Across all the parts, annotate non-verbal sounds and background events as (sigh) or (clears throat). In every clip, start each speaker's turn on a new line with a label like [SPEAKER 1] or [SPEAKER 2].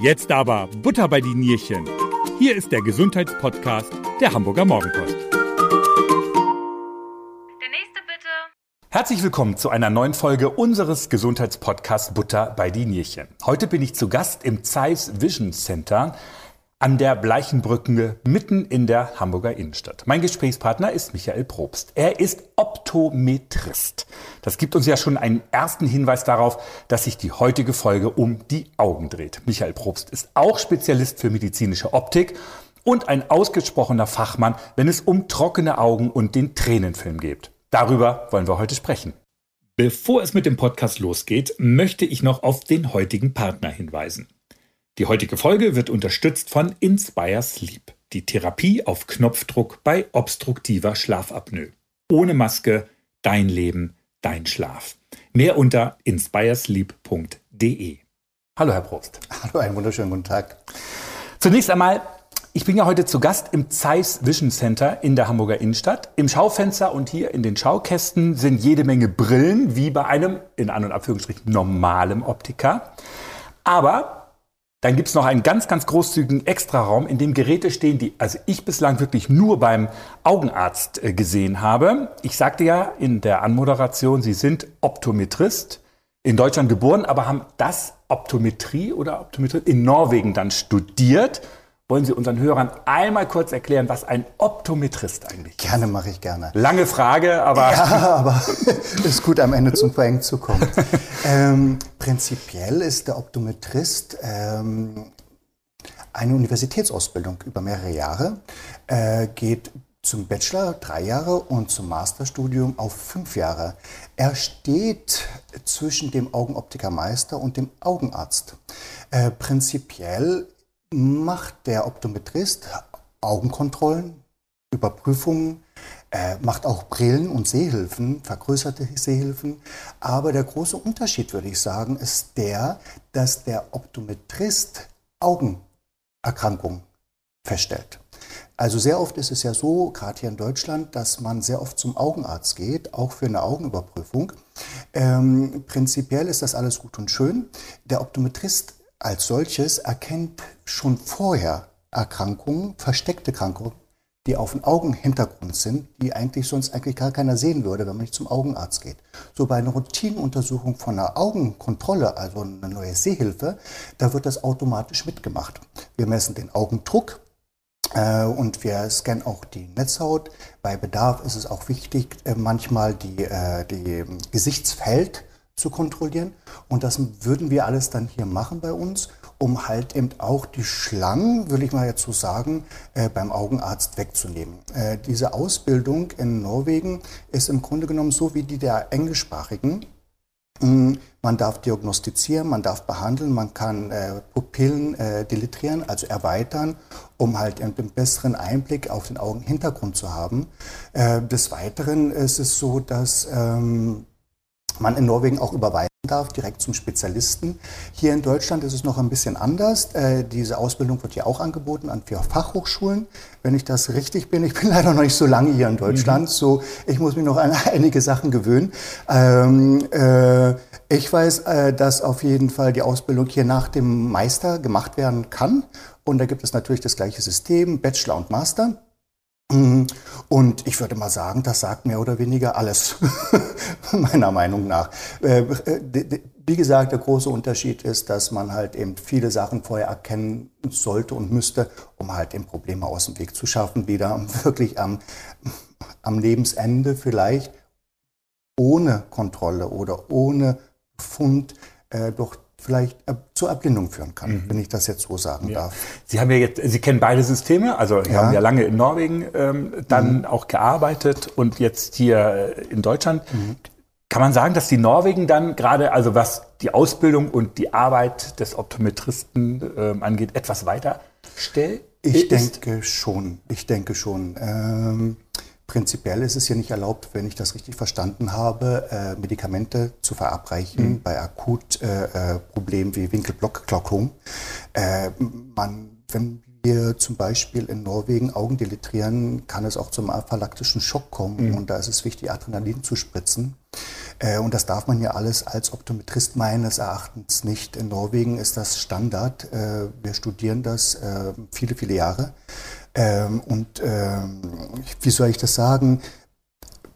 [SPEAKER 1] Jetzt aber Butter bei die Nierchen. Hier ist der Gesundheitspodcast der Hamburger Morgenpost.
[SPEAKER 2] Der nächste bitte.
[SPEAKER 1] Herzlich willkommen zu einer neuen Folge unseres Gesundheitspodcasts Butter bei die Nierchen. Heute bin ich zu Gast im Zeiss Vision Center an der Bleichenbrücke mitten in der Hamburger Innenstadt. Mein Gesprächspartner ist Michael Probst. Er ist Optometrist. Das gibt uns ja schon einen ersten Hinweis darauf, dass sich die heutige Folge um die Augen dreht. Michael Probst ist auch Spezialist für medizinische Optik und ein ausgesprochener Fachmann, wenn es um trockene Augen und den Tränenfilm geht. Darüber wollen wir heute sprechen. Bevor es mit dem Podcast losgeht, möchte ich noch auf den heutigen Partner hinweisen. Die heutige Folge wird unterstützt von Inspire Sleep, die Therapie auf Knopfdruck bei obstruktiver Schlafapnoe. Ohne Maske, dein Leben, dein Schlaf. Mehr unter inspiresleep.de. Hallo, Herr Probst.
[SPEAKER 3] Hallo, einen wunderschönen guten Tag.
[SPEAKER 1] Zunächst einmal, ich bin ja heute zu Gast im Zeiss Vision Center in der Hamburger Innenstadt. Im Schaufenster und hier in den Schaukästen sind jede Menge Brillen, wie bei einem, in An- und Abführungsstrichen, normalen Optiker. Aber dann gibt es noch einen ganz, ganz großzügigen Extraraum, in dem Geräte stehen, die also ich bislang wirklich nur beim Augenarzt äh, gesehen habe. Ich sagte ja in der Anmoderation, Sie sind Optometrist, in Deutschland geboren, aber haben das Optometrie oder Optometrie in Norwegen dann studiert wollen Sie unseren Hörern einmal kurz erklären, was ein Optometrist eigentlich ist?
[SPEAKER 3] Gerne, mache ich gerne.
[SPEAKER 1] Lange Frage, aber.
[SPEAKER 3] Ja, aber (laughs) ist gut, am Ende zum Point zu kommen. ähm, prinzipiell ist der Optometrist ähm, eine Universitätsausbildung über mehrere Jahre, äh, geht zum Bachelor drei Jahre und zum Masterstudium auf fünf Jahre. Er steht zwischen dem Augenoptikermeister und dem Augenarzt. Äh, prinzipiell macht der Optometrist Augenkontrollen, Überprüfungen, äh, macht auch Brillen und Sehhilfen, vergrößerte Sehhilfen. Aber der große Unterschied, würde ich sagen, ist der, dass der Optometrist Augenerkrankungen feststellt. Also sehr oft ist es ja so, gerade hier in Deutschland, dass man sehr oft zum Augenarzt geht, auch für eine Augenüberprüfung. Ähm, prinzipiell ist das alles gut und schön. Der Optometrist als solches erkennt schon vorher Erkrankungen, versteckte Erkrankungen, die auf dem Augenhintergrund sind, die eigentlich sonst eigentlich gar keiner sehen würde, wenn man nicht zum Augenarzt geht. So bei einer Routinenuntersuchung von einer Augenkontrolle, also eine neue Sehhilfe, da wird das automatisch mitgemacht. Wir messen den Augendruck, äh, und wir scannen auch die Netzhaut. Bei Bedarf ist es auch wichtig, äh, manchmal die, äh, die Gesichtsfeld zu kontrollieren. Und das würden wir alles dann hier machen bei uns, um halt eben auch die Schlangen, will ich mal jetzt so sagen, äh, beim Augenarzt wegzunehmen. Äh, diese Ausbildung in Norwegen ist im Grunde genommen so wie die der englischsprachigen. Mm, man darf diagnostizieren, man darf behandeln, man kann äh, Pupillen äh, deletrieren, also erweitern, um halt einen besseren Einblick auf den Augenhintergrund zu haben. Äh, des Weiteren ist es so, dass ähm, man in Norwegen auch überweisen darf, direkt zum Spezialisten. Hier in Deutschland ist es noch ein bisschen anders. Äh, diese Ausbildung wird ja auch angeboten an vier Fachhochschulen. Wenn ich das richtig bin, ich bin (laughs) leider noch nicht so lange hier in Deutschland, mhm. so ich muss mich noch an (laughs) einige Sachen gewöhnen. Ähm, äh, ich weiß, äh, dass auf jeden Fall die Ausbildung hier nach dem Meister gemacht werden kann. Und da gibt es natürlich das gleiche System, Bachelor und Master. Mhm. Und ich würde mal sagen, das sagt mehr oder weniger alles, (laughs) meiner Meinung nach. Äh, wie gesagt, der große Unterschied ist, dass man halt eben viele Sachen vorher erkennen sollte und müsste, um halt eben Probleme aus dem Weg zu schaffen, wieder (laughs) wirklich am, am Lebensende vielleicht ohne Kontrolle oder ohne Fund äh, durch vielleicht zur Erblindung führen kann, mhm. wenn ich das jetzt so sagen ja. darf.
[SPEAKER 1] Sie haben ja jetzt, Sie kennen beide Systeme, also Sie ja. haben ja lange in Norwegen ähm, dann mhm. auch gearbeitet und jetzt hier äh, in Deutschland. Mhm. Kann man sagen, dass die Norwegen dann gerade, also was die Ausbildung und die Arbeit des Optometristen ähm, angeht, etwas weiter stellt?
[SPEAKER 3] Ich denke schon. Ich denke schon. Ähm, Prinzipiell ist es hier nicht erlaubt, wenn ich das richtig verstanden habe, äh, Medikamente zu verabreichen mhm. bei Akutproblemen äh, äh wie Winkelblockglaukom. Äh, man, wenn wir zum Beispiel in Norwegen Augen deletrieren, kann es auch zum aphylaktischen Schock kommen mhm. und da ist es wichtig, Adrenalin zu spritzen. Äh, und das darf man ja alles als Optometrist meines Erachtens nicht. In Norwegen ist das Standard. Äh, wir studieren das viele, viele Jahre. Ähm, und ähm, wie soll ich das sagen?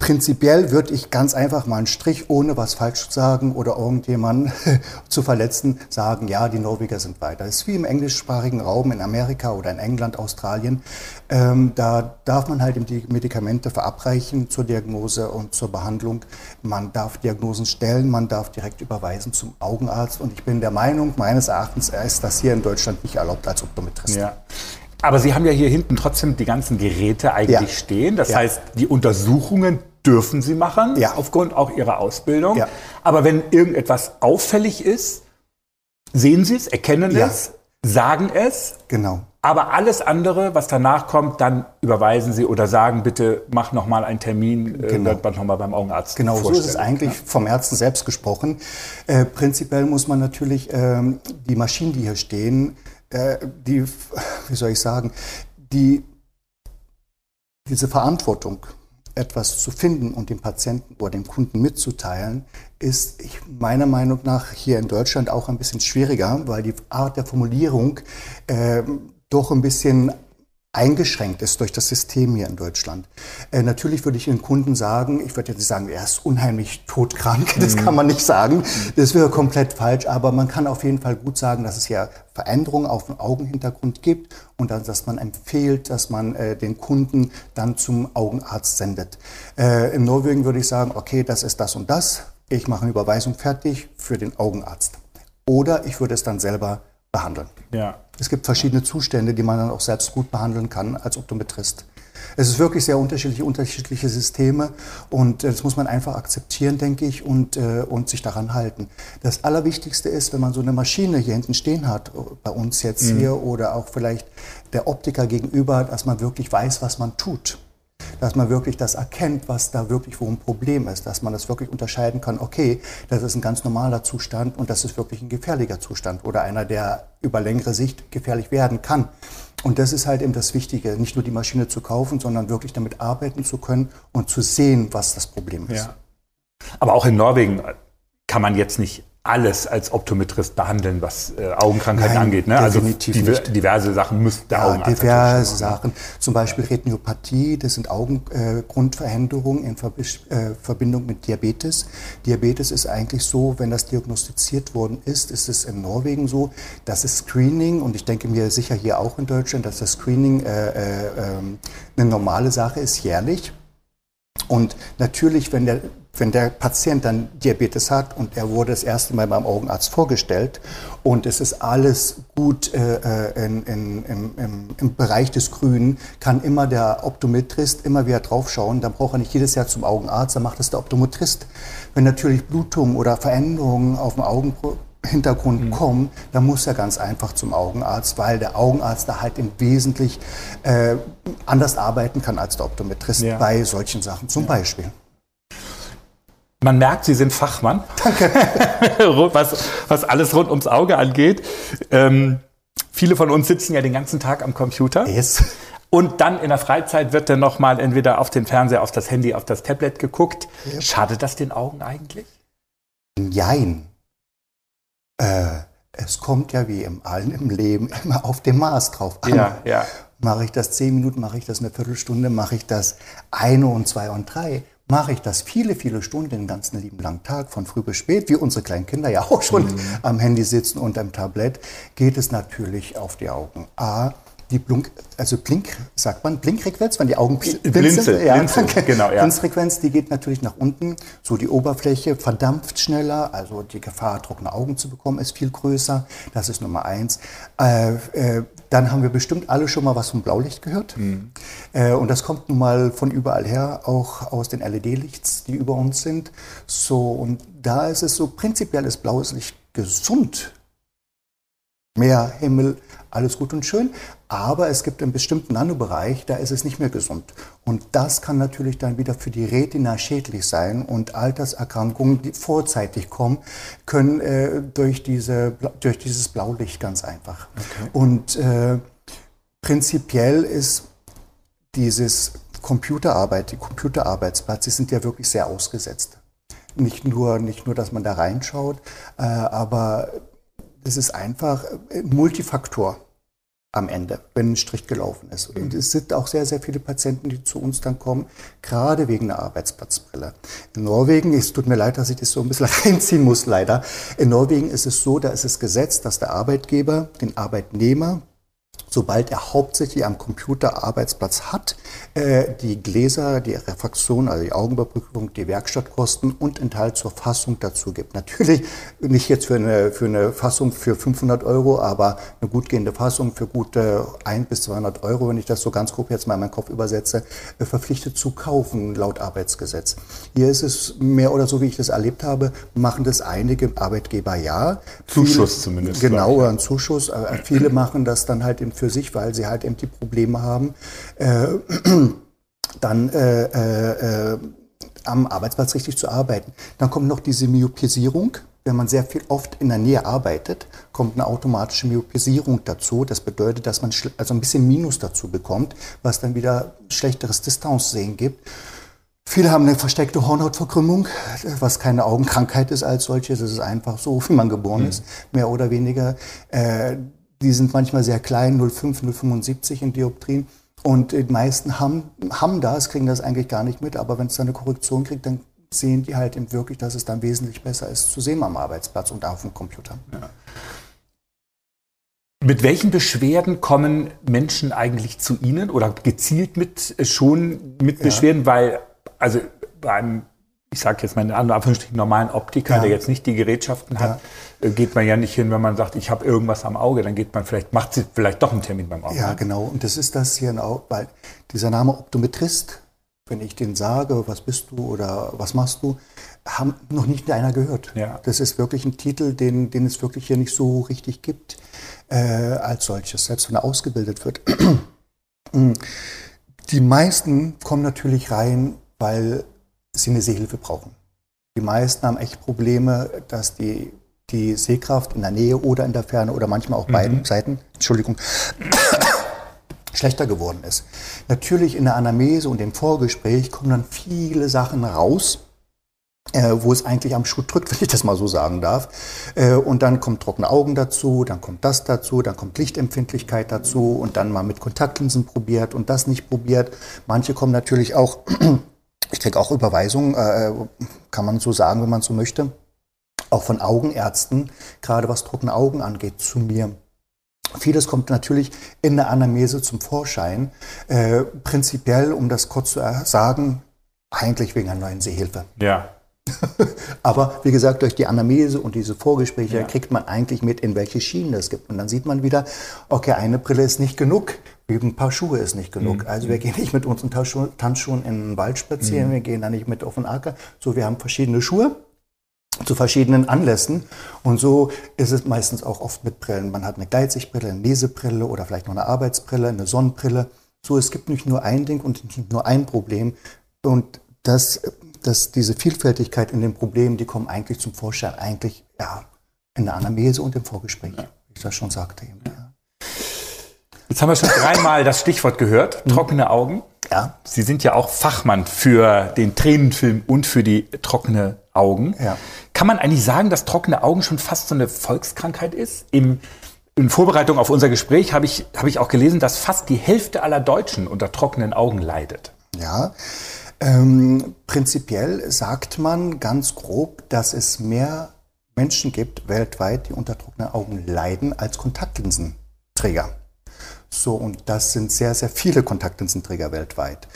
[SPEAKER 3] Prinzipiell würde ich ganz einfach mal einen Strich, ohne was falsch zu sagen oder irgendjemanden (laughs) zu verletzen, sagen, ja, die Norweger sind weiter. Das ist wie im englischsprachigen Raum in Amerika oder in England, Australien. Ähm, da darf man halt die Medikamente verabreichen zur Diagnose und zur Behandlung. Man darf Diagnosen stellen, man darf direkt überweisen zum Augenarzt. Und ich bin der Meinung, meines Erachtens ist das hier in Deutschland nicht erlaubt als Optometrist.
[SPEAKER 1] Ja. Aber Sie haben ja hier hinten trotzdem die ganzen Geräte eigentlich ja. stehen. Das ja. heißt, die Untersuchungen dürfen Sie machen, ja. aufgrund auch Ihrer Ausbildung. Ja. Aber wenn irgendetwas auffällig ist, sehen Sie es, erkennen es, sagen es.
[SPEAKER 3] Genau.
[SPEAKER 1] Aber alles andere, was danach kommt, dann überweisen Sie oder sagen, bitte mach noch mal einen Termin,
[SPEAKER 3] äh, genau.
[SPEAKER 1] wird man noch mal beim Augenarzt
[SPEAKER 3] Genau, so ist es eigentlich ja? vom Ärzten selbst gesprochen. Äh, prinzipiell muss man natürlich ähm, die Maschinen, die hier stehen, äh, die, wie soll ich sagen, die, diese Verantwortung, etwas zu finden und dem Patienten oder dem Kunden mitzuteilen, ist meiner Meinung nach hier in Deutschland auch ein bisschen schwieriger, weil die Art der Formulierung äh, doch ein bisschen eingeschränkt ist durch das System hier in Deutschland. Äh, natürlich würde ich den Kunden sagen, ich würde jetzt nicht sagen, er ist unheimlich todkrank, (laughs) das kann man nicht sagen, das wäre komplett falsch, aber man kann auf jeden Fall gut sagen, dass es ja Veränderungen auf dem Augenhintergrund gibt und dann, dass man empfiehlt, dass man äh, den Kunden dann zum Augenarzt sendet. Äh, in Norwegen würde ich sagen, okay, das ist das und das, ich mache eine Überweisung fertig für den Augenarzt. Oder ich würde es dann selber behandeln. Ja. Es gibt verschiedene Zustände, die man dann auch selbst gut behandeln kann als Optometrist. Es ist wirklich sehr unterschiedliche, unterschiedliche Systeme und äh, das muss man einfach akzeptieren, denke ich, und, äh, und sich daran halten. Das Allerwichtigste ist, wenn man so eine Maschine hier hinten stehen hat, bei uns jetzt mhm. hier oder auch vielleicht der Optiker gegenüber, dass man wirklich weiß, was man tut dass man wirklich das erkennt, was da wirklich wo ein Problem ist, dass man das wirklich unterscheiden kann, okay, das ist ein ganz normaler Zustand und das ist wirklich ein gefährlicher Zustand oder einer, der über längere Sicht gefährlich werden kann. Und das ist halt eben das Wichtige, nicht nur die Maschine zu kaufen, sondern wirklich damit arbeiten zu können und zu sehen, was das Problem ist. Ja.
[SPEAKER 1] Aber auch in Norwegen kann man jetzt nicht alles als Optometrist behandeln, was äh, Augenkrankheiten Nein, angeht. Ne? Also diver nicht. diverse Sachen müssen der
[SPEAKER 3] ja, Augenarzt diverse Sachen. Zum Beispiel Retinopathie, das sind Augengrundveränderungen äh, in Ver äh, Verbindung mit Diabetes. Diabetes ist eigentlich so, wenn das diagnostiziert worden ist, ist es in Norwegen so, dass das Screening, und ich denke mir sicher hier auch in Deutschland, dass das Screening äh, äh, ähm, eine normale Sache ist, jährlich. Und natürlich, wenn der wenn der Patient dann Diabetes hat und er wurde das erste Mal beim Augenarzt vorgestellt und es ist alles gut äh, äh in, in, im, im, Bereich des Grünen, kann immer der Optometrist immer wieder draufschauen. Dann braucht er nicht jedes Jahr zum Augenarzt, dann macht es der Optometrist. Wenn natürlich Blutungen oder Veränderungen auf dem Augenhintergrund mhm. kommen, dann muss er ganz einfach zum Augenarzt, weil der Augenarzt da halt im Wesentlichen äh, anders arbeiten kann als der Optometrist ja. bei solchen Sachen zum ja. Beispiel.
[SPEAKER 1] Man merkt, Sie sind Fachmann. Danke. (laughs) was, was alles rund ums Auge angeht. Ähm, viele von uns sitzen ja den ganzen Tag am Computer.
[SPEAKER 3] Yes.
[SPEAKER 1] Und dann in der Freizeit wird dann nochmal entweder auf den Fernseher, auf das Handy, auf das Tablet geguckt. Ja. Schadet das den Augen eigentlich?
[SPEAKER 3] Jein. Äh, es kommt ja wie im allen im Leben immer auf dem Maß drauf an. Ja, ja. Mache ich das zehn Minuten, mache ich das eine Viertelstunde, mache ich das eine und zwei und drei mache ich das viele, viele Stunden, den ganzen lieben langen Tag, von früh bis spät, wie unsere kleinen Kinder ja auch schon mhm. am Handy sitzen und am Tablett, geht es natürlich auf die Augen. A, die Blunk, also Blink, sagt man, Blinkfrequenz, wenn die Augen
[SPEAKER 1] blinzeln. Blinzel, ja, Blinzel,
[SPEAKER 3] genau, ja. Blinzfrequenz, die geht natürlich nach unten. So die Oberfläche verdampft schneller, also die Gefahr, trockene Augen zu bekommen, ist viel größer. Das ist Nummer eins. Äh, äh, dann haben wir bestimmt alle schon mal was vom Blaulicht gehört. Mhm. Äh, und das kommt nun mal von überall her, auch aus den LED-Lichts, die über uns sind. So, und da ist es so, prinzipiell ist blaues Licht gesund. Meer, Himmel, alles gut und schön. Aber es gibt einen bestimmten Nanobereich, da ist es nicht mehr gesund. Und das kann natürlich dann wieder für die Retina schädlich sein. Und Alterserkrankungen, die vorzeitig kommen, können äh, durch, diese, durch dieses Blaulicht ganz einfach. Okay. Und äh, prinzipiell ist dieses Computerarbeit, die Computerarbeitsplätze sind ja wirklich sehr ausgesetzt. Nicht nur, nicht nur, dass man da reinschaut, äh, aber es ist einfach Multifaktor am Ende, wenn ein Strich gelaufen ist. Und es sind auch sehr, sehr viele Patienten, die zu uns dann kommen, gerade wegen der Arbeitsplatzbrille. In Norwegen, es tut mir leid, dass ich das so ein bisschen (laughs) reinziehen muss, leider. In Norwegen ist es so, da ist es Gesetz, dass der Arbeitgeber den Arbeitnehmer sobald er hauptsächlich am Computer Arbeitsplatz hat, äh, die Gläser, die Refraktion, also die Augenüberprüfung, die Werkstattkosten und Teil zur Fassung dazu gibt. Natürlich nicht jetzt für eine, für eine Fassung für 500 Euro, aber eine gut gehende Fassung für gute 1 bis 200 Euro, wenn ich das so ganz grob jetzt mal in meinen Kopf übersetze, äh, verpflichtet zu kaufen laut Arbeitsgesetz. Hier ist es mehr oder so, wie ich das erlebt habe, machen das einige Arbeitgeber ja.
[SPEAKER 1] Zuschuss viele, zumindest.
[SPEAKER 3] Genau, ein Zuschuss. Viele machen das dann halt in für sich, weil sie halt eben die Probleme haben, äh, (clears throat) dann äh, äh, äh, am Arbeitsplatz richtig zu arbeiten. Dann kommt noch diese Myopisierung. Wenn man sehr viel oft in der Nähe arbeitet, kommt eine automatische Myopisierung dazu. Das bedeutet, dass man also ein bisschen Minus dazu bekommt, was dann wieder schlechteres Distanz-Sehen gibt. Viele haben eine versteckte Hornhautverkrümmung, was keine Augenkrankheit ist als solches. Es ist einfach so, wie man geboren mhm. ist, mehr oder weniger. Äh, die sind manchmal sehr klein, 0,5, 0,75 in Dioptrien. Und die meisten haben, haben das, kriegen das eigentlich gar nicht mit. Aber wenn es dann eine Korrektion kriegt, dann sehen die halt eben wirklich, dass es dann wesentlich besser ist zu sehen am Arbeitsplatz und auf dem Computer. Ja.
[SPEAKER 1] Mit welchen Beschwerden kommen Menschen eigentlich zu Ihnen oder gezielt mit schon mit Beschwerden? Ja. Weil, also beim ich sage jetzt mal in Anführungsstrichen normalen Optiker, ja. der jetzt nicht die Gerätschaften hat, ja. Äh, geht man ja nicht hin, wenn man sagt, ich habe irgendwas am Auge, dann geht man vielleicht, macht sie vielleicht doch einen Termin beim Auge.
[SPEAKER 3] Ja, genau. Und das ist das hier weil dieser Name Optometrist, wenn ich den sage, was bist du oder was machst du, haben noch nicht einer gehört. Ja. Das ist wirklich ein Titel, den, den es wirklich hier nicht so richtig gibt äh, als solches, selbst wenn er ausgebildet wird. (clears throat) Die meisten kommen natürlich rein, weil sie eine Sehhilfe brauchen. Die meisten haben echt Probleme, dass die, die Sehkraft in der Nähe oder in der Ferne oder manchmal auch mhm. beiden Seiten, Entschuldigung, (coughs) schlechter geworden ist. Natürlich in der Anamnese und im Vorgespräch kommen dann viele Sachen raus, äh, wo es eigentlich am Schuh drückt, (laughs) wenn ich das mal so sagen darf. Äh, und dann kommt trockene Augen dazu, dann kommt das dazu, dann kommt Lichtempfindlichkeit dazu und dann mal mit Kontaktlinsen probiert und das nicht probiert. Manche kommen natürlich auch ich kriege auch Überweisungen, äh, kann man so sagen, wenn man so möchte, auch von Augenärzten, gerade was trockene Augen angeht, zu mir. Vieles kommt natürlich in der Anamnese zum Vorschein. Äh, prinzipiell, um das kurz zu sagen, eigentlich wegen einer neuen Sehhilfe.
[SPEAKER 1] Ja. (laughs)
[SPEAKER 3] Aber wie gesagt, durch die Anamnese und diese Vorgespräche ja. kriegt man eigentlich mit, in welche Schienen es gibt. Und dann sieht man wieder, okay, eine Brille ist nicht genug ein paar Schuhe ist nicht genug. Mhm. Also wir gehen nicht mit unseren Tanzschuhen in den Wald spazieren, mhm. wir gehen da nicht mit auf den Acker. So, wir haben verschiedene Schuhe zu verschiedenen Anlässen. Und so ist es meistens auch oft mit Brillen. Man hat eine Gleitsichtbrille, eine Lesebrille oder vielleicht noch eine Arbeitsbrille, eine Sonnenbrille. So, es gibt nicht nur ein Ding und nicht nur ein Problem. Und das, das, diese Vielfältigkeit in den Problemen, die kommen eigentlich zum Vorschein, eigentlich ja, in der Anamnese und im Vorgespräch, wie ich das schon sagte. Eben, ja.
[SPEAKER 1] Jetzt haben wir schon dreimal das Stichwort gehört, trockene Augen. Ja. Sie sind ja auch Fachmann für den Tränenfilm und für die trockene Augen. Ja. Kann man eigentlich sagen, dass trockene Augen schon fast so eine Volkskrankheit ist? Im, in Vorbereitung auf unser Gespräch habe ich, habe ich auch gelesen, dass fast die Hälfte aller Deutschen unter trockenen Augen leidet.
[SPEAKER 3] Ja, ähm, prinzipiell sagt man ganz grob, dass es mehr Menschen gibt weltweit, die unter trockenen Augen leiden, als Kontaktlinsenträger. So, und das sind sehr, sehr viele Kontaktlinsenträger weltweit.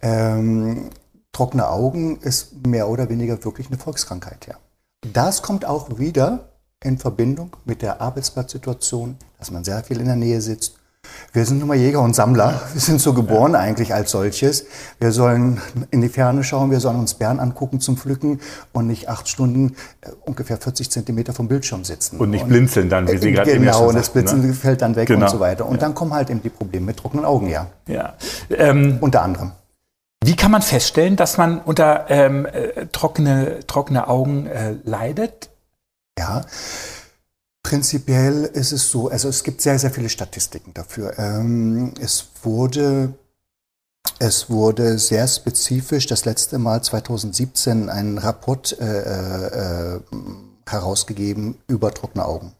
[SPEAKER 3] Ähm, trockene Augen ist mehr oder weniger wirklich eine Volkskrankheit, ja. Das kommt auch wieder in Verbindung mit der Arbeitsplatzsituation, dass man sehr viel in der Nähe sitzt wir sind nun mal Jäger und Sammler. Wir sind so geboren ja. eigentlich als solches. Wir sollen in die Ferne schauen, wir sollen uns Bären angucken zum Pflücken und nicht acht Stunden äh, ungefähr 40 Zentimeter vom Bildschirm sitzen.
[SPEAKER 1] Und nicht und, blinzeln dann, wie Sie äh, gerade
[SPEAKER 3] Genau, schon und das Blinzeln ne? fällt dann weg genau. und so weiter. Und ja. dann kommen halt eben die Probleme mit trockenen Augen, ja.
[SPEAKER 1] Ja. Ähm,
[SPEAKER 3] Unter anderem.
[SPEAKER 1] Wie kann man feststellen, dass man unter ähm, äh, trockene, trockene Augen äh, leidet?
[SPEAKER 3] Ja, Prinzipiell ist es so, also es gibt sehr, sehr viele Statistiken dafür. Ähm, es wurde Es wurde sehr spezifisch das letzte Mal 2017 ein Rapport äh, äh, herausgegeben über trockene Augen.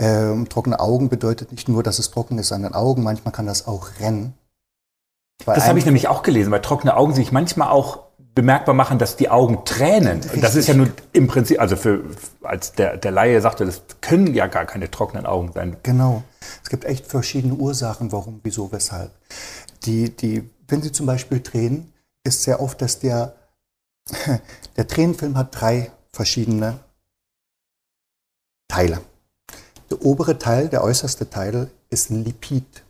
[SPEAKER 3] Ähm, trockene Augen bedeutet nicht nur, dass es trocken ist an den Augen, manchmal kann das auch rennen.
[SPEAKER 1] Das habe ich nämlich auch gelesen, weil trockene Augen sich manchmal auch bemerkbar machen, dass die Augen tränen. Richtig. Das ist ja nur im Prinzip, also für, als der, der Laie sagte, das können ja gar keine trockenen Augen sein.
[SPEAKER 3] Genau. Es gibt echt verschiedene Ursachen, warum, wieso, weshalb. Die, die, wenn Sie zum Beispiel tränen, ist sehr oft, dass der, (laughs) der Tränenfilm hat drei verschiedene Teile. Der obere Teil, der äußerste Teil, ist ein Lipid.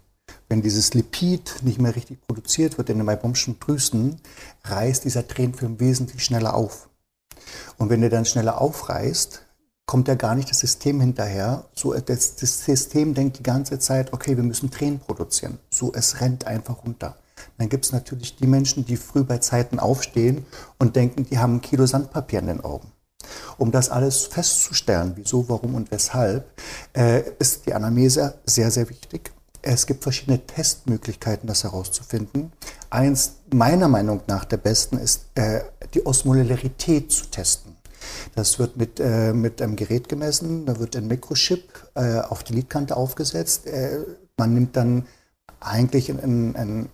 [SPEAKER 3] Wenn dieses Lipid nicht mehr richtig produziert wird in den Meibomschen Drüsen, reißt dieser Tränenfilm wesentlich schneller auf. Und wenn er dann schneller aufreißt, kommt ja gar nicht das System hinterher. So, das, das, System denkt die ganze Zeit, okay, wir müssen Tränen produzieren. So, es rennt einfach runter. Dann gibt es natürlich die Menschen, die früh bei Zeiten aufstehen und denken, die haben ein Kilo Sandpapier in den Augen. Um das alles festzustellen, wieso, warum und weshalb, äh, ist die Anamnese sehr, sehr wichtig. Es gibt verschiedene Testmöglichkeiten, das herauszufinden. Eins meiner Meinung nach der besten ist, äh, die Osmolarität zu testen. Das wird mit, äh, mit einem Gerät gemessen, da wird ein Mikrochip äh, auf die Lidkante aufgesetzt. Äh, man nimmt dann eigentlich in, in, in,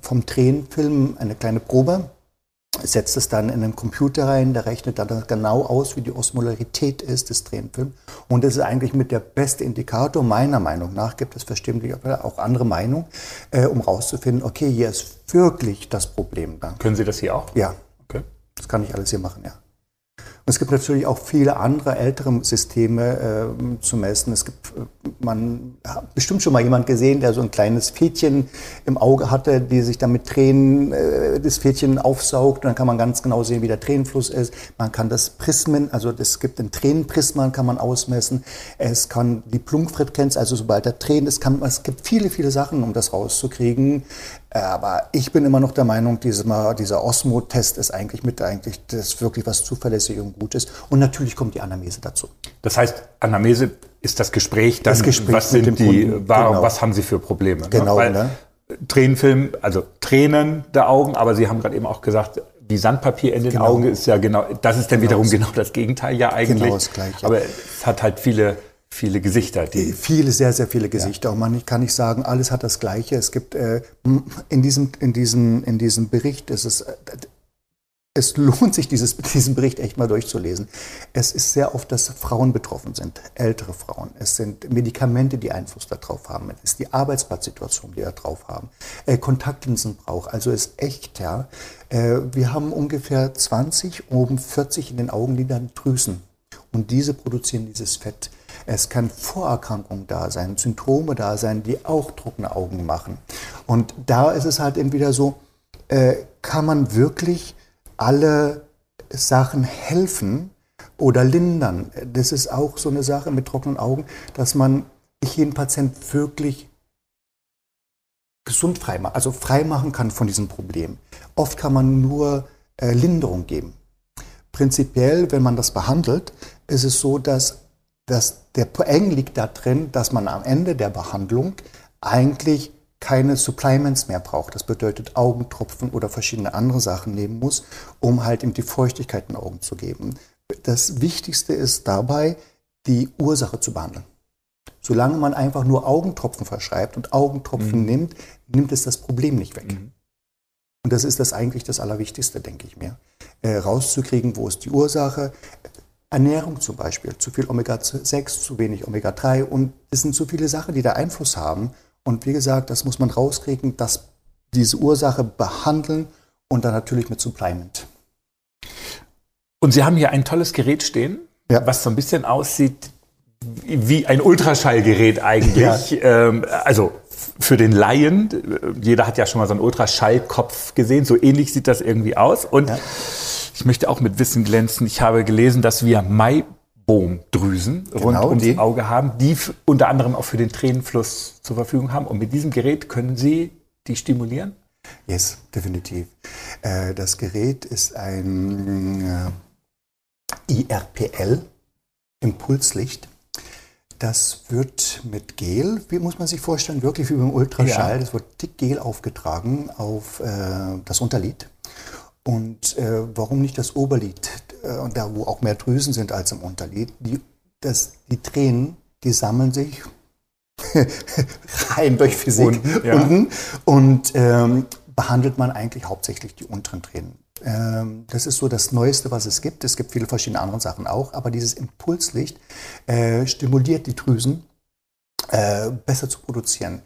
[SPEAKER 3] vom Tränenfilm eine kleine Probe setzt es dann in einen Computer rein, der rechnet dann genau aus, wie die Osmolarität ist des Tränenfilms. Und das ist eigentlich mit der beste Indikator, meiner Meinung nach, gibt es verständlich auch andere Meinungen, äh, um rauszufinden, okay, hier ist wirklich das Problem da.
[SPEAKER 1] Können Sie das hier auch?
[SPEAKER 3] Ja. Okay. Das kann ich alles hier machen, ja. Es gibt natürlich auch viele andere ältere Systeme äh, zu messen. Es gibt, äh, man hat bestimmt schon mal jemand gesehen, der so ein kleines Fädchen im Auge hatte, die sich dann mit Tränen äh, das Fädchen aufsaugt. Und dann kann man ganz genau sehen, wie der Tränenfluss ist. Man kann das Prismen, also es gibt ein Tränenprisma, kann man ausmessen. Es kann die Plunkfrequenz, also sobald der Tränen ist, kann, es gibt viele, viele Sachen, um das rauszukriegen. Aber ich bin immer noch der Meinung, dieser, dieser Osmo-Test ist eigentlich mit eigentlich das wirklich was zuverlässig und gut ist. Und natürlich kommt die Anamnese dazu.
[SPEAKER 1] Das heißt, Anamnese ist das Gespräch, dann,
[SPEAKER 3] das Gespräch
[SPEAKER 1] was sind die, warum, genau. was haben Sie für Probleme? Ne?
[SPEAKER 3] Genau, Weil, ne?
[SPEAKER 1] Tränenfilm, also Tränen der Augen, aber Sie haben gerade eben auch gesagt, wie Sandpapier in den
[SPEAKER 3] Genau.
[SPEAKER 1] Augen ist ja genau, das ist dann
[SPEAKER 3] Genau
[SPEAKER 1] wiederum (laughs) genau das Gegenteil ja eigentlich.
[SPEAKER 3] Genau das Gleiche.
[SPEAKER 1] Aber es hat halt viele, viele Gesichter, die
[SPEAKER 3] Viele, sehr, sehr viele Gesichter. Und man kann nicht sagen, alles hat das Gleiche. Es gibt äh, in, diesem, in, diesem, in diesem Bericht, ist es, äh, es lohnt sich, dieses, (laughs) diesen Bericht echt mal durchzulesen. Es ist sehr oft, dass Frauen betroffen sind, ältere Frauen. Es sind Medikamente, die Einfluss darauf haben. Es ist die Arbeitsplatzsituation, die da drauf haben. Äh, Kontaktlinsenbrauch, also ist echt, ja. Äh, wir haben ungefähr 20, oben 40 in den Augenlidern Drüsen. Und diese produzieren dieses Fett. Es kann Vorerkrankungen da sein, Symptome da sein, die auch trockene Augen machen. Und da ist es halt entweder so, äh, kann man wirklich alle Sachen helfen oder lindern. Das ist auch so eine Sache mit trockenen Augen, dass man nicht jeden Patient wirklich gesund frei machen, also frei kann von diesem Problem. Oft kann man nur äh, Linderung geben. Prinzipiell, wenn man das behandelt, ist es so, dass, dass der Eng liegt da drin, dass man am Ende der Behandlung eigentlich keine Supplements mehr braucht. Das bedeutet Augentropfen oder verschiedene andere Sachen nehmen muss, um halt ihm die Feuchtigkeit in den Augen zu geben. Das Wichtigste ist dabei, die Ursache zu behandeln. Solange man einfach nur Augentropfen verschreibt und Augentropfen nimmt, nimmt es das Problem nicht weg. Und das ist das eigentlich das Allerwichtigste, denke ich mir. Äh, rauszukriegen, wo ist die Ursache. Ernährung zum Beispiel, zu viel Omega-6, zu wenig Omega-3 und es sind so viele Sachen, die da Einfluss haben. Und wie gesagt, das muss man rauskriegen, dass diese Ursache behandeln und dann natürlich mit Supplement.
[SPEAKER 1] Und Sie haben hier ein tolles Gerät stehen,
[SPEAKER 3] Ja.
[SPEAKER 1] was so ein bisschen aussieht wie ein Ultraschallgerät eigentlich. Ähm, also für den Laien, äh, jeder hat ja schon mal so einen Ultraschallkopf gesehen, so ähnlich sieht das irgendwie aus. Und
[SPEAKER 3] Ja.
[SPEAKER 1] Ich möchte auch mit Wissen glänzen. Ich habe gelesen, dass wir Maibomdrüsen rund
[SPEAKER 3] Genau,
[SPEAKER 1] ums
[SPEAKER 3] die.
[SPEAKER 1] Auge haben, die unter anderem auch für den Tränenfluss zur Verfügung haben. Und mit diesem Gerät können Sie die stimulieren?
[SPEAKER 3] Yes, definitiv. Äh, das Gerät ist ein äh, IRPL, Impulslicht. das wird mit Gel, wie muss man sich vorstellen, wirklich wie beim Ultraschall.
[SPEAKER 1] Ja.
[SPEAKER 3] Das wird dick Gel aufgetragen auf äh, das Unterlid. Und äh, warum nicht das Oberlid, äh, und da wo auch mehr Drüsen sind als im Unterlid, die, das, die Tränen, die sammeln sich (laughs) rein durch Physik
[SPEAKER 1] Unten, ja.
[SPEAKER 3] unten und ähm, behandelt man eigentlich hauptsächlich die unteren Tränen. Ähm, das ist so das Neueste, was es gibt. Es gibt viele verschiedene andere Sachen auch, aber dieses Impulslicht äh, stimuliert die Drüsen äh, besser zu produzieren.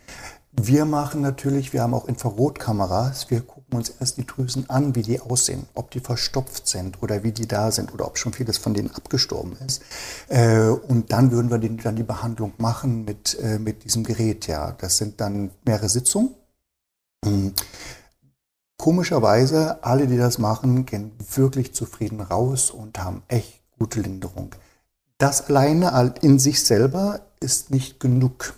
[SPEAKER 3] Wir machen natürlich, wir haben auch Infrarotkameras, wir gucken uns erst die Drüsen an, wie die aussehen, ob die verstopft sind oder wie die da sind oder ob schon vieles von denen abgestorben ist. Äh, und dann würden wir dann die Behandlung machen mit, äh, mit diesem Gerät. Ja, das sind dann mehrere Sitzungen. Mhm. Komischerweise, alle, die das machen, gehen wirklich zufrieden raus und haben echt gute Linderung. Das alleine in sich selber ist nicht genug.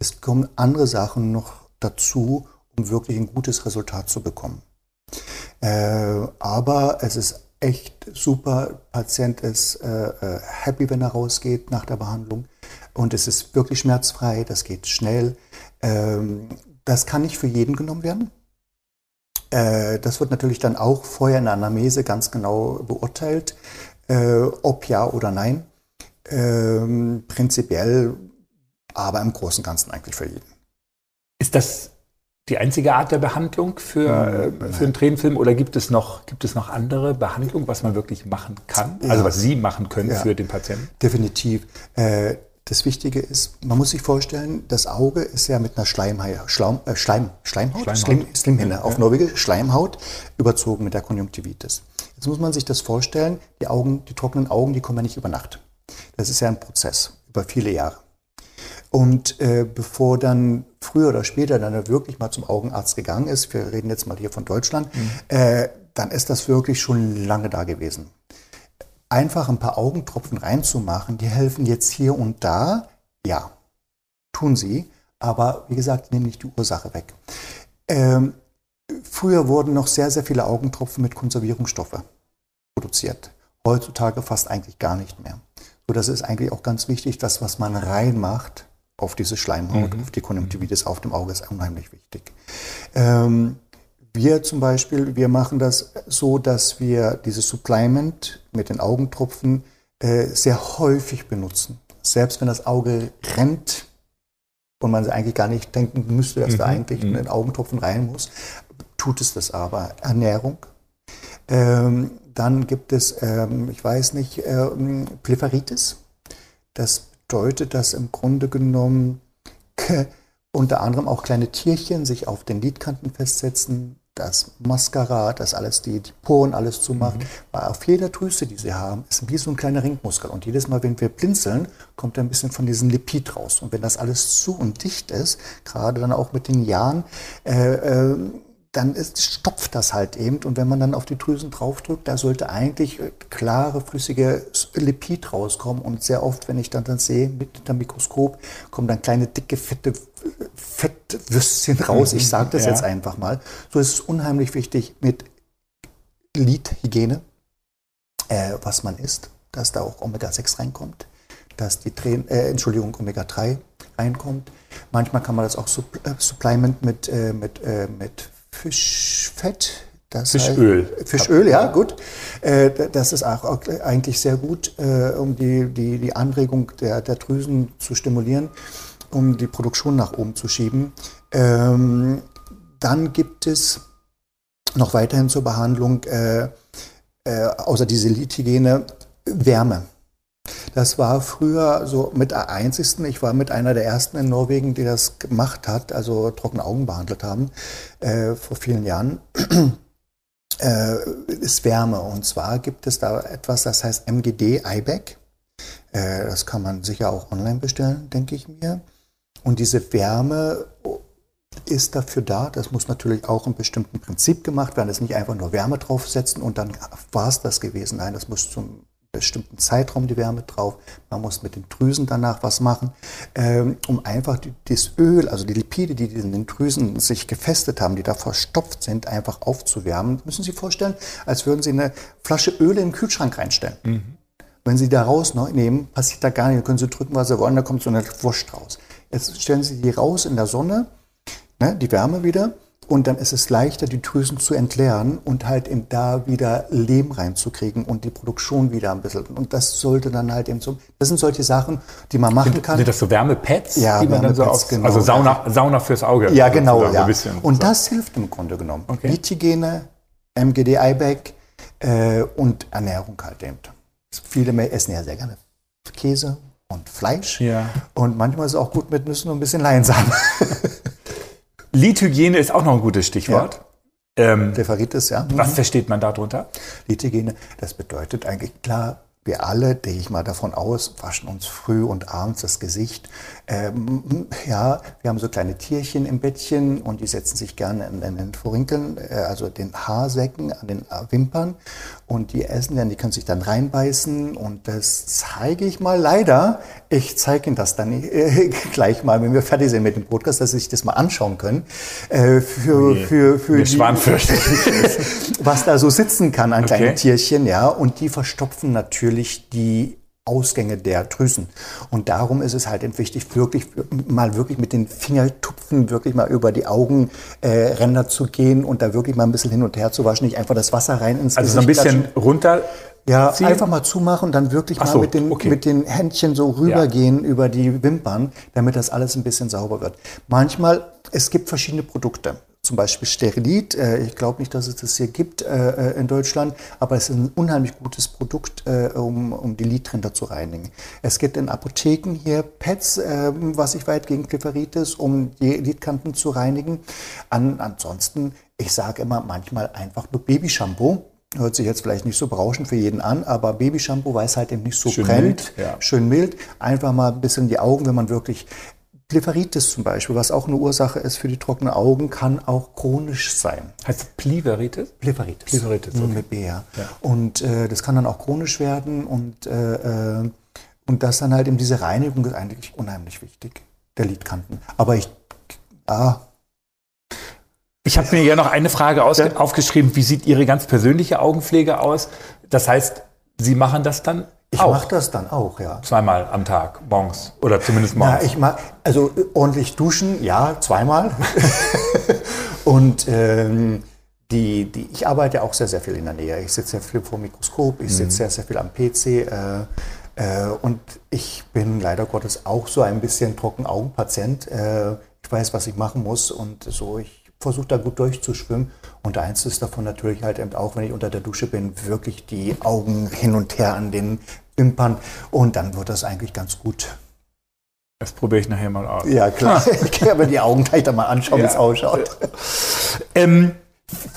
[SPEAKER 3] Es kommen andere Sachen noch dazu, um wirklich ein gutes Resultat zu bekommen. Äh, aber es ist echt super. Patient ist äh, äh, happy, wenn er rausgeht nach der Behandlung. Und es ist wirklich schmerzfrei, das geht schnell. Ähm, das kann nicht für jeden genommen werden. Äh, das wird natürlich dann auch vorher in der Anamnese ganz genau beurteilt, äh, ob ja oder nein. Ähm, prinzipiell, aber im Großen und Ganzen eigentlich für jeden.
[SPEAKER 1] Ist das die einzige Art der Behandlung für,
[SPEAKER 3] Nein.
[SPEAKER 1] äh, für einen Tränenfilm oder gibt es noch, gibt es noch andere Behandlungen, was man wirklich machen kann?
[SPEAKER 3] Ja.
[SPEAKER 1] Also was Sie machen können
[SPEAKER 3] Ja.
[SPEAKER 1] für den Patienten?
[SPEAKER 3] Definitiv. Äh, das Wichtige ist, man muss sich vorstellen, das Auge ist ja mit einer Schleimhaut, Schlaum, äh, Schleim, Schleimhaut,
[SPEAKER 1] Schleimhaut.
[SPEAKER 3] Slim, Slimhinne,
[SPEAKER 1] Ja,
[SPEAKER 3] auf. Norwegisch, Schleimhaut, überzogen mit der Konjunktivitis. Jetzt muss man sich das vorstellen, die Augen, die trockenen Augen, die kommen ja nicht über Nacht. Das ist ja ein Prozess über viele Jahre. Und äh, bevor dann früher oder später dann er wirklich mal zum Augenarzt gegangen ist, wir reden jetzt mal hier von Deutschland, äh, dann ist das wirklich schon lange da gewesen. Einfach ein paar Augentropfen reinzumachen, die helfen jetzt hier und da, ja, tun sie, aber wie gesagt, nehmen nicht die Ursache weg. Ähm, früher wurden noch sehr, sehr viele Augentropfen mit Konservierungsstoffe produziert. Heutzutage fast eigentlich gar nicht mehr. So, das ist eigentlich auch ganz wichtig, das, was man reinmacht auf diese Schleimhaut, auf die Konjunktivitis auf dem Auge, ist unheimlich wichtig. Ähm, wir zum Beispiel, wir machen das so, dass wir dieses Supplement mit den Augentropfen äh, sehr häufig benutzen. Selbst wenn das Auge rennt und man eigentlich gar nicht denken müsste, dass da eigentlich ein Augentropfen rein muss, tut es das aber. Ernährung. Ähm, dann gibt es, ähm, ich weiß nicht, ähm, Blepharitis. Das bedeutet, dass im Grunde genommen unter anderem auch kleine Tierchen sich auf den Lidkanten festsetzen, das Mascara, das alles die, die Poren alles zumacht. Weil auf jeder Drüse, die sie haben, ist wie so ein kleiner Ringmuskel. Und jedes Mal, wenn wir blinzeln, kommt ein bisschen von diesem Lipid raus. Und wenn das alles zu und dicht ist, gerade dann auch mit den Jahren, äh, äh, dann ist, stopft das halt eben. Und wenn man dann auf die Drüsen draufdrückt, da sollte eigentlich äh, klare, flüssige Lipid rauskommen. Und sehr oft, wenn ich dann, dann sehe, mit dem Mikroskop, kommen dann kleine, dicke, fette Fettwürstchen (laughs) raus. Ich sage das
[SPEAKER 1] Ja.
[SPEAKER 3] jetzt einfach mal. So ist es unheimlich wichtig mit Lidhygiene, äh, was man isst, dass da auch Omega-6 reinkommt, dass die Tränen, äh, Entschuldigung, Omega-3 reinkommt. Manchmal kann man das auch äh, Supplement mit, äh, mit, äh, mit Fischfett. Das
[SPEAKER 1] Fischöl.
[SPEAKER 3] Heißt, Fischöl, ja, gut. Äh, das ist auch, eigentlich sehr gut, äh, um die, die, die Anregung der, der Drüsen zu stimulieren, um die Produktion nach oben zu schieben. Ähm, dann gibt es noch weiterhin zur Behandlung, äh, außer diese Lidhygiene, Wärme. Das war früher so mit der einzigsten, ich war mit einer der ersten in Norwegen, die das gemacht hat, also trockene Augen behandelt haben, äh, vor vielen Jahren, (clears throat) äh, ist Wärme. Und zwar gibt es da etwas, das heißt MGD IBEC. Äh, das kann man sicher auch online bestellen, denke ich mir. Und diese Wärme ist dafür da. Das muss natürlich auch im bestimmten Prinzip gemacht werden. Ist nicht einfach nur Wärme draufsetzen und dann war es das gewesen. Nein, das muss zum bestimmten Zeitraum die Wärme drauf. Man muss mit den Drüsen danach was machen, ähm, um einfach die, das Öl, also die Lipide, die in den Drüsen sich gefestet haben, die da verstopft sind, einfach aufzuwärmen. Müssen Sie sich vorstellen, als würden Sie eine Flasche Öl in den Kühlschrank reinstellen. Wenn Sie da rausnehmen, passiert da gar nichts. Dann können Sie drücken, was Sie wollen, da kommt so eine Wurst raus. Jetzt stellen Sie die raus in der Sonne, ne, die Wärme wieder, und dann ist es leichter, die Drüsen zu entleeren und halt eben da wieder Lehm reinzukriegen und die Produktion wieder ein bisschen. Und das sollte dann halt eben so, das sind solche Sachen, die man machen kann.
[SPEAKER 1] Sind das so Wärmepads,
[SPEAKER 3] Ja,
[SPEAKER 1] die man dann so auf,
[SPEAKER 3] genau.
[SPEAKER 1] also Sauna, Sauna fürs Auge.
[SPEAKER 3] Ja, genau.
[SPEAKER 1] so
[SPEAKER 3] Ja.
[SPEAKER 1] ein bisschen.
[SPEAKER 3] und das hilft im Grunde genommen.
[SPEAKER 1] Okay.
[SPEAKER 3] Lidhygiene, MGD Eibeck äh, und Ernährung halt eben. Viele mehr essen ja sehr gerne Käse und Fleisch.
[SPEAKER 1] Ja.
[SPEAKER 3] Und manchmal ist es auch gut mit Nüssen und ein bisschen Leinsamen. (laughs)
[SPEAKER 1] Lidhygiene ist auch noch ein gutes Stichwort. Ähm,
[SPEAKER 3] Referitis, ja.
[SPEAKER 1] was versteht man darunter?
[SPEAKER 3] Lidhygiene, das bedeutet eigentlich klar, wir alle, gehe ich mal davon aus, waschen uns früh und abends das Gesicht. Ähm, ja, wir haben so kleine Tierchen im Bettchen und die setzen sich gerne in, in den Furinkeln, äh, also den Haarsäcken an den Wimpern und die essen dann, die können sich dann reinbeißen und das zeige ich mal leider. Ich zeige Ihnen das dann äh, (laughs) gleich mal, wenn wir fertig sind mit dem Podcast, dass Sie sich das mal anschauen können. Äh, für, für, für
[SPEAKER 1] Mir
[SPEAKER 3] die- (laughs) was da so sitzen kann an
[SPEAKER 1] Okay.
[SPEAKER 3] kleinen Tierchen, ja, und die verstopfen natürlich die Ausgänge der Drüsen. Und darum ist es halt eben wichtig, wirklich mal wirklich mit den Fingertupfen wirklich mal über die Augenränder äh, zu gehen und da wirklich mal ein bisschen hin und her zu waschen, nicht einfach das Wasser rein ins
[SPEAKER 1] Also so ein
[SPEAKER 3] Gesicht
[SPEAKER 1] bisschen
[SPEAKER 3] klatschen.
[SPEAKER 1] runter.
[SPEAKER 3] Ja,
[SPEAKER 1] ziehen?
[SPEAKER 3] einfach mal zumachen und dann wirklich
[SPEAKER 1] Ach
[SPEAKER 3] mal
[SPEAKER 1] so,
[SPEAKER 3] mit, den,
[SPEAKER 1] okay.
[SPEAKER 3] mit den Händchen so rübergehen über die Wimpern, damit das alles ein bisschen sauber wird. Manchmal, es gibt verschiedene Produkte. Zum Beispiel Sterilit. Äh, Ich glaube nicht, dass es das hier gibt äh, äh, in Deutschland, aber es ist ein unheimlich gutes Produkt, um, um die Lidränder zu reinigen. Es gibt in Apotheken hier Pads, was ich weit gegen Glypheritis, um die Lidkanten zu reinigen. An, ansonsten, ich sage immer manchmal einfach nur Babyshampoo. Hört sich jetzt vielleicht nicht so berauschend für jeden an, aber Babyshampoo, weil es halt eben nicht so
[SPEAKER 1] Schön
[SPEAKER 3] brennt,
[SPEAKER 1] mild, ja.
[SPEAKER 3] schön mild, einfach mal ein bisschen die Augen, wenn man wirklich Glypheritis zum Beispiel, was auch eine Ursache ist für die trockenen Augen, kann auch chronisch sein.
[SPEAKER 1] Heißt?
[SPEAKER 3] Blepharitis.
[SPEAKER 1] Blepharitis,
[SPEAKER 3] Mhm,
[SPEAKER 1] okay.
[SPEAKER 3] Mit B, ja. Und äh, das kann dann auch chronisch werden und, äh, äh, und das dann halt eben diese Reinigung ist eigentlich unheimlich wichtig, der Lidkanten. Aber ich, ah,
[SPEAKER 1] Ich habe mir ja noch eine Frage
[SPEAKER 3] Ja.
[SPEAKER 1] aufgeschrieben. Wie sieht Ihre ganz persönliche Augenpflege aus? Das heißt, Sie machen das dann
[SPEAKER 3] ich mache das dann auch, ja.
[SPEAKER 1] zweimal am Tag, morgens oder zumindest
[SPEAKER 3] Ja,
[SPEAKER 1] morgens.
[SPEAKER 3] ich mag, also äh, ordentlich duschen, ja, zweimal. (laughs) und ähm, die, die, ich arbeite auch sehr, sehr viel in der Nähe. Ich sitze sehr viel vor dem Mikroskop, ich sitze sehr, sehr viel am PC. Äh, äh, und ich bin leider Gottes auch so ein bisschen Trockenaugenpatient. Äh, ich weiß, was ich machen muss und so, ich versuche da gut durchzuschwimmen. Und eins ist davon natürlich halt eben auch, wenn ich unter der Dusche bin, wirklich die Augen hin und her an den Wimpern. Und dann wird das eigentlich ganz gut.
[SPEAKER 1] Das probiere ich nachher mal aus.
[SPEAKER 3] Ja, klar. (laughs) Ich kann aber die Augen gleich da mal anschauen, wie es
[SPEAKER 1] Ja.
[SPEAKER 3] ausschaut.
[SPEAKER 1] Ähm,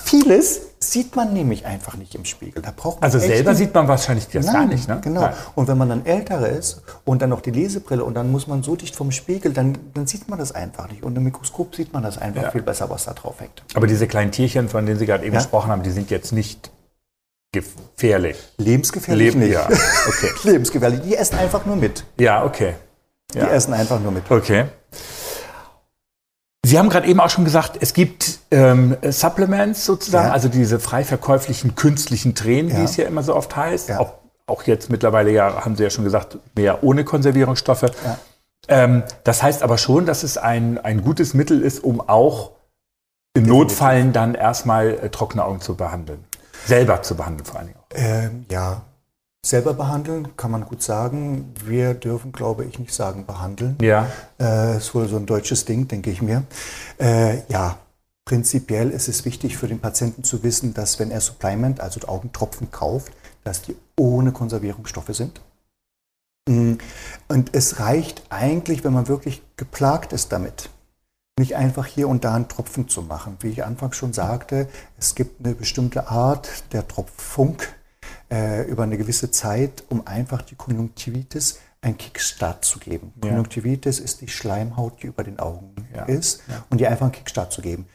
[SPEAKER 3] Vieles sieht man nämlich einfach nicht im Spiegel. Da braucht man
[SPEAKER 1] also selber sieht man wahrscheinlich das gar
[SPEAKER 3] Nein,
[SPEAKER 1] nicht, ne?
[SPEAKER 3] Genau.
[SPEAKER 1] Nein.
[SPEAKER 3] Und wenn man dann älterer ist und dann noch die Lesebrille und dann muss man so dicht vom Spiegel, dann, dann sieht man das einfach nicht. Und im Mikroskop sieht man das einfach
[SPEAKER 1] Ja.
[SPEAKER 3] viel besser, was da drauf hängt.
[SPEAKER 1] Aber diese kleinen Tierchen, von denen Sie gerade eben
[SPEAKER 3] Ja.
[SPEAKER 1] gesprochen haben, die sind jetzt nicht gefährlich.
[SPEAKER 3] Lebensgefährlich
[SPEAKER 1] Leben,
[SPEAKER 3] nicht.
[SPEAKER 1] ja. Okay. (laughs)
[SPEAKER 3] Lebensgefährlich. Die essen einfach nur mit.
[SPEAKER 1] Ja, okay.
[SPEAKER 3] Die
[SPEAKER 1] Ja.
[SPEAKER 3] essen einfach nur mit.
[SPEAKER 1] Okay. Sie haben gerade eben auch schon gesagt, es gibt ähm, Supplements sozusagen,
[SPEAKER 3] Ja.
[SPEAKER 1] also diese frei verkäuflichen künstlichen Tränen, wie
[SPEAKER 3] Ja.
[SPEAKER 1] es ja immer so oft heißt.
[SPEAKER 3] Ja.
[SPEAKER 1] Auch, auch jetzt mittlerweile ja, haben Sie ja schon gesagt, mehr ohne Konservierungsstoffe. Ähm, das heißt aber schon, dass es ein, ein gutes Mittel ist, um auch im Notfallen dann erstmal äh, trockene Augen zu behandeln. Selber zu behandeln vor allen Dingen.
[SPEAKER 3] Ähm, ja, selber behandeln kann man gut sagen. Wir dürfen, glaube ich, nicht sagen behandeln.
[SPEAKER 1] Ja.
[SPEAKER 3] Äh, ist wohl so ein deutsches Ding, denke ich mir. Äh, ja, prinzipiell ist es wichtig für den Patienten zu wissen, dass wenn er Supplement, also Augentropfen kauft, dass die ohne Konservierungsstoffe sind. Mm, Und es reicht eigentlich, wenn man wirklich geplagt ist damit, nicht einfach hier und da einen Tropfen zu machen. Wie ich anfangs schon sagte, es gibt eine bestimmte Art der Tropfung äh, über eine gewisse Zeit, um einfach die Konjunktivitis einen Kickstart zu geben.
[SPEAKER 1] Ja.
[SPEAKER 3] Konjunktivitis ist die Schleimhaut, die über den Augen
[SPEAKER 1] Ja.
[SPEAKER 3] ist und die einfach einen Kickstart zu geben.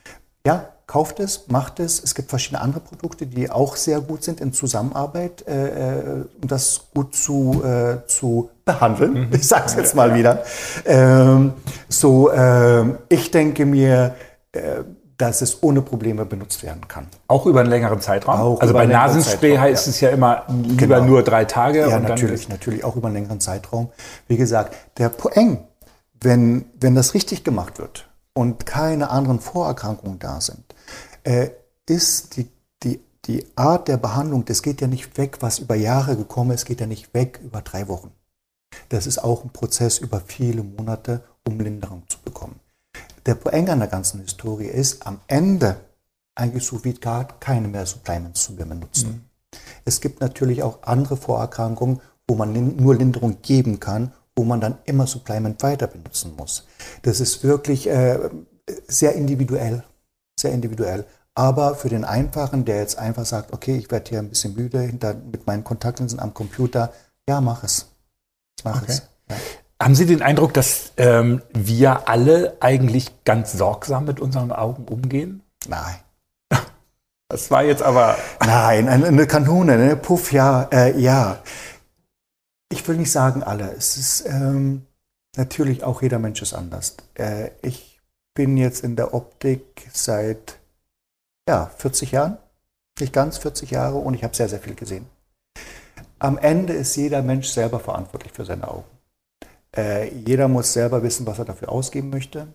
[SPEAKER 3] Ja, kauft es, macht es. Es gibt verschiedene andere Produkte, die auch sehr gut sind in Zusammenarbeit, äh, äh, um das gut zu, äh, zu behandeln. Ich sage es jetzt mal wieder. Ähm, so, ähm, ich denke mir, äh, dass es ohne Probleme benutzt werden kann.
[SPEAKER 1] Auch über einen längeren Zeitraum?
[SPEAKER 3] Auch
[SPEAKER 1] also bei Nasenspray heißt
[SPEAKER 3] ja.
[SPEAKER 1] es ja immer lieber
[SPEAKER 3] Genau.
[SPEAKER 1] nur drei Tage.
[SPEAKER 3] Ja, natürlich, natürlich, auch über einen längeren Zeitraum. Wie gesagt, der Poeng, wenn, wenn das richtig gemacht wird und keine anderen Vorerkrankungen da sind, äh, ist die, die, die Art der Behandlung, das geht ja nicht weg, was über Jahre gekommen ist, geht ja nicht weg über drei Wochen. Das ist auch ein Prozess über viele Monate, um Linderung zu bekommen. Der Poeng an der ganzen Historie ist, am Ende eigentlich so wie gar keine mehr Supplements zu benutzen. Es gibt natürlich auch andere Vorerkrankungen, wo man nur Linderung geben kann, wo man dann immer Supplement weiter benutzen muss. Das ist wirklich äh, sehr individuell, sehr individuell. Aber für den Einfachen, der jetzt einfach sagt, okay, ich werde hier ein bisschen müde hinter, mit meinen Kontaktlinsen am Computer, ja, mach es. Mach
[SPEAKER 1] Okay.
[SPEAKER 3] es. Ja.
[SPEAKER 1] Haben Sie den Eindruck, dass ähm, wir alle eigentlich ganz sorgsam mit unseren Augen umgehen?
[SPEAKER 3] Nein. (laughs)
[SPEAKER 1] Das war jetzt aber. (laughs)
[SPEAKER 3] Nein, eine, Kanone, ne? Puff, ja, äh, ja. Ich will nicht sagen alle. Es ist ähm, natürlich auch jeder Mensch ist anders. Äh, ich bin jetzt in der Optik seit ja, 40 Jahren, nicht ganz 40 Jahre und ich habe sehr, sehr viel gesehen. Am Ende ist jeder Mensch selber verantwortlich für seine Augen. Äh, jeder muss selber wissen, was er dafür ausgeben möchte.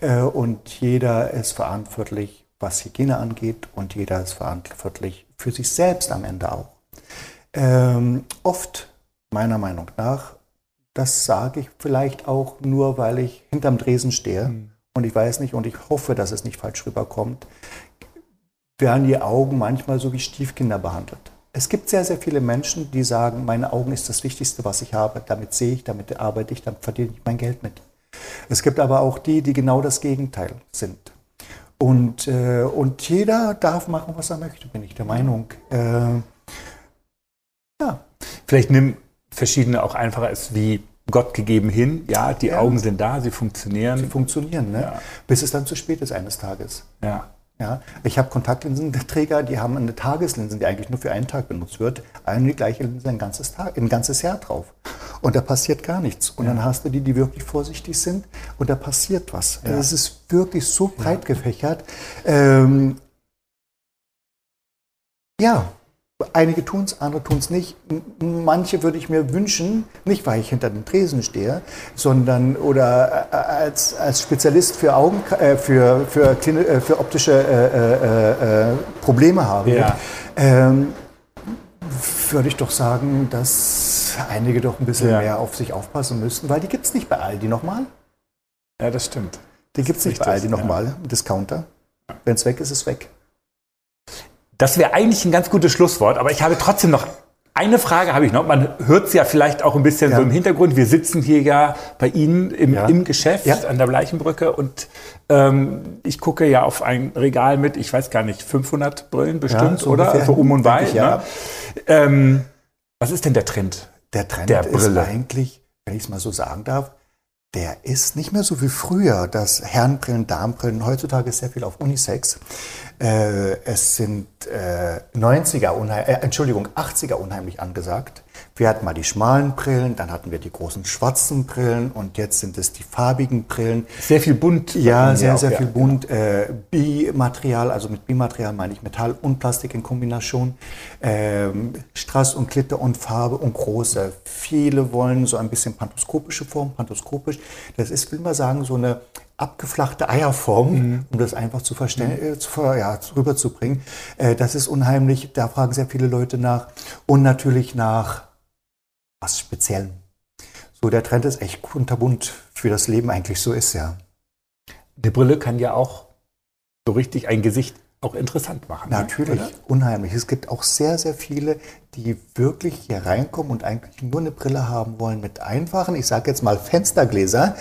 [SPEAKER 3] Äh, und jeder ist verantwortlich, was Hygiene angeht. Und jeder ist verantwortlich für sich selbst am Ende auch. Ähm, oft, meiner Meinung nach, das sage ich vielleicht auch nur, weil ich hinterm Dresen stehe. Und ich weiß nicht und ich hoffe, dass es nicht falsch rüberkommt, werden die Augen manchmal so wie Stiefkinder behandelt. Es gibt sehr, sehr viele Menschen, die sagen, meine Augen ist das Wichtigste, was ich habe. Damit sehe ich, damit arbeite ich, damit verdiene ich mein Geld mit. Es gibt aber auch die, die genau das Gegenteil sind. Und, äh, und jeder darf machen, was er möchte, bin ich der Meinung. Äh, ja,
[SPEAKER 1] Vielleicht nimm verschiedene auch einfacher ist wie Gott gegeben hin. Ja, die
[SPEAKER 3] Ja.
[SPEAKER 1] Augen sind da, sie funktionieren.
[SPEAKER 3] sie funktionieren, ne?
[SPEAKER 1] Ja.
[SPEAKER 3] bis es dann zu spät ist eines Tages.
[SPEAKER 1] ja.
[SPEAKER 3] Ja, ich habe Kontaktlinsenträger, die haben eine Tageslinse, die eigentlich nur für einen Tag benutzt wird, eine die gleiche Linse ein ganzes, Tag, ein ganzes Jahr drauf. Und da passiert gar nichts. Und dann hast du die, die wirklich vorsichtig sind und da passiert was. Also es ist wirklich so breit gefächert. Ähm, ja, einige tun es, andere tun es nicht. Manche würde ich mir wünschen, nicht weil ich hinter dem Tresen stehe, sondern oder äh, als, als Spezialist für Augen, äh, für, für, äh, für optische äh, äh, äh, Probleme habe.
[SPEAKER 1] Ja.
[SPEAKER 3] Ähm, würde ich doch sagen, dass einige doch ein bisschen
[SPEAKER 1] Ja.
[SPEAKER 3] mehr auf sich aufpassen müssten, weil die gibt es nicht bei Aldi nochmal.
[SPEAKER 1] ja, das stimmt.
[SPEAKER 3] Die gibt es nicht bei Aldi
[SPEAKER 1] ja.
[SPEAKER 3] nochmal, im Discounter. Wenn es weg ist, ist es weg.
[SPEAKER 1] Das wäre eigentlich ein ganz gutes Schlusswort, aber ich habe trotzdem noch eine Frage habe ich noch. Man hört es ja vielleicht auch ein bisschen
[SPEAKER 3] Ja.
[SPEAKER 1] so im Hintergrund. Wir sitzen hier ja bei Ihnen im,
[SPEAKER 3] Ja.
[SPEAKER 1] im Geschäft
[SPEAKER 3] Ja.
[SPEAKER 1] an der Bleichenbrücke und ähm, ich gucke ja auf ein Regal mit, ich weiß gar nicht, 500 Brillen bestimmt,
[SPEAKER 3] so
[SPEAKER 1] oder?
[SPEAKER 3] ungefähr,
[SPEAKER 1] So um und bei. Ne? Ähm, was ist denn der Trend?
[SPEAKER 3] Der Trend
[SPEAKER 1] Der
[SPEAKER 3] ist
[SPEAKER 1] Brille.
[SPEAKER 3] eigentlich, wenn ich es mal so sagen darf, der ist nicht mehr so wie früher, dass Herrenbrillen, Damenbrillen, heutzutage ist sehr viel auf Unisex. Äh, es sind äh, 90er, unheim, äh, Entschuldigung, 80er unheimlich angesagt. Wir hatten mal die schmalen Brillen, dann hatten wir die großen schwarzen Brillen und jetzt sind es die farbigen Brillen.
[SPEAKER 1] Sehr viel bunt.
[SPEAKER 3] Ja, sehr,
[SPEAKER 1] auch,
[SPEAKER 3] sehr
[SPEAKER 1] ja.
[SPEAKER 3] viel bunt. Äh, Bimaterial, also mit Bimaterial meine ich Metall und Plastik in Kombination. Ähm, Strass und Glitter und Farbe und große. Viele wollen so ein bisschen pantoskopische Form, pantoskopisch. Das ist, will man sagen, so eine abgeflachte Eierform, um das einfach zu verstehen, äh, zu, ja, rüberzubringen. Äh, das ist unheimlich, da fragen sehr viele Leute nach. Und natürlich nach was Speziellem. So, der Trend ist echt kunterbunt, wie das Leben eigentlich so ist, ja.
[SPEAKER 1] Eine Brille kann ja auch so richtig ein Gesicht auch interessant machen. ne?
[SPEAKER 3] Natürlich,
[SPEAKER 1] Oder?
[SPEAKER 3] unheimlich. Es gibt auch sehr, sehr viele, die wirklich hier reinkommen und eigentlich nur eine Brille haben wollen mit einfachen, ich sage jetzt mal Fenstergläser,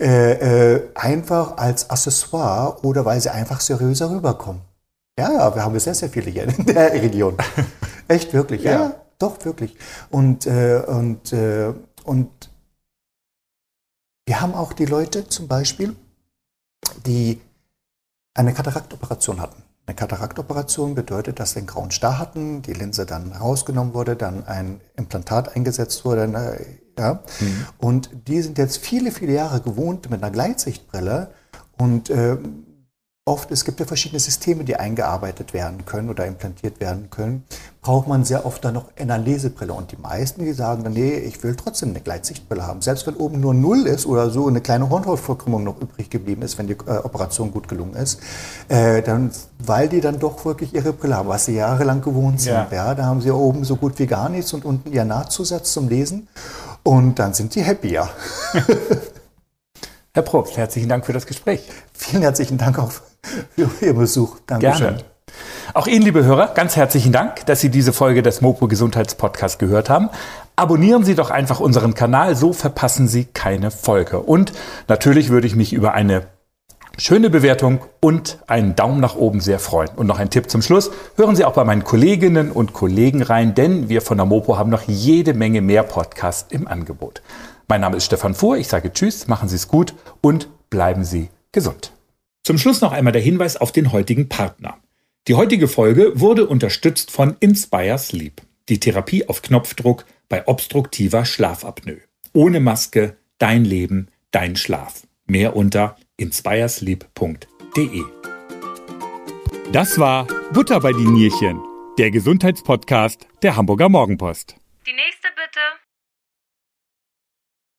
[SPEAKER 3] äh, äh, einfach als Accessoire oder weil sie einfach seriöser rüberkommen. Ja, ja, wir haben sehr, sehr viele hier in der Region. (laughs) Echt, wirklich, ja,
[SPEAKER 1] Ja.
[SPEAKER 3] doch, wirklich. Und, äh, und, äh, und wir haben auch die Leute zum Beispiel, die eine Kataraktoperation hatten. Eine Kataraktoperation bedeutet, dass sie einen grauen Star hatten, die Linse dann rausgenommen wurde, dann ein Implantat eingesetzt wurde. ne, Ja. Und die sind jetzt viele, viele Jahre gewohnt mit einer Gleitsichtbrille und äh, oft, es gibt ja verschiedene Systeme, die eingearbeitet werden können oder implantiert werden können, braucht man sehr oft dann noch eine Lesebrille. Und die meisten, die sagen dann, nee, ich will trotzdem eine Gleitsichtbrille haben. Selbst wenn oben nur Null ist oder so eine kleine Hornhautverkrümmung noch übrig geblieben ist, wenn die äh, Operation gut gelungen ist, äh, dann, weil die dann doch wirklich ihre Brille haben, was sie jahrelang gewohnt sind. Ja. ja da haben sie oben so gut wie gar nichts und unten ihr Nachzusatz zum Lesen. Und dann sind die happy, ja. (laughs)
[SPEAKER 1] Herr Probst, herzlichen Dank für das Gespräch.
[SPEAKER 3] Vielen herzlichen Dank auch für Ihr Besuch.
[SPEAKER 1] Dankeschön. Gerne. Auch Ihnen, liebe Hörer, ganz herzlichen Dank, dass Sie diese Folge des Mopo Gesundheitspodcasts gehört haben. Abonnieren Sie doch einfach unseren Kanal, so verpassen Sie keine Folge. Und natürlich würde ich mich über eine schöne Bewertung und einen Daumen nach oben sehr freuen. Und noch ein Tipp zum Schluss. Hören Sie auch bei meinen Kolleginnen und Kollegen rein, denn wir von der Mopo haben noch jede Menge mehr Podcasts im Angebot. Mein Name ist Stefan Fuhr. Ich sage Tschüss, machen Sie es gut und bleiben Sie gesund. Zum Schluss noch einmal der Hinweis auf den heutigen Partner. Die heutige Folge wurde unterstützt von Inspire Sleep, die Therapie auf Knopfdruck bei obstruktiver Schlafapnoe. Ohne Maske, dein Leben, dein Schlaf. Mehr unter inspiresleep.de. Das war Butter bei die Nierchen, der Gesundheitspodcast der Hamburger Morgenpost.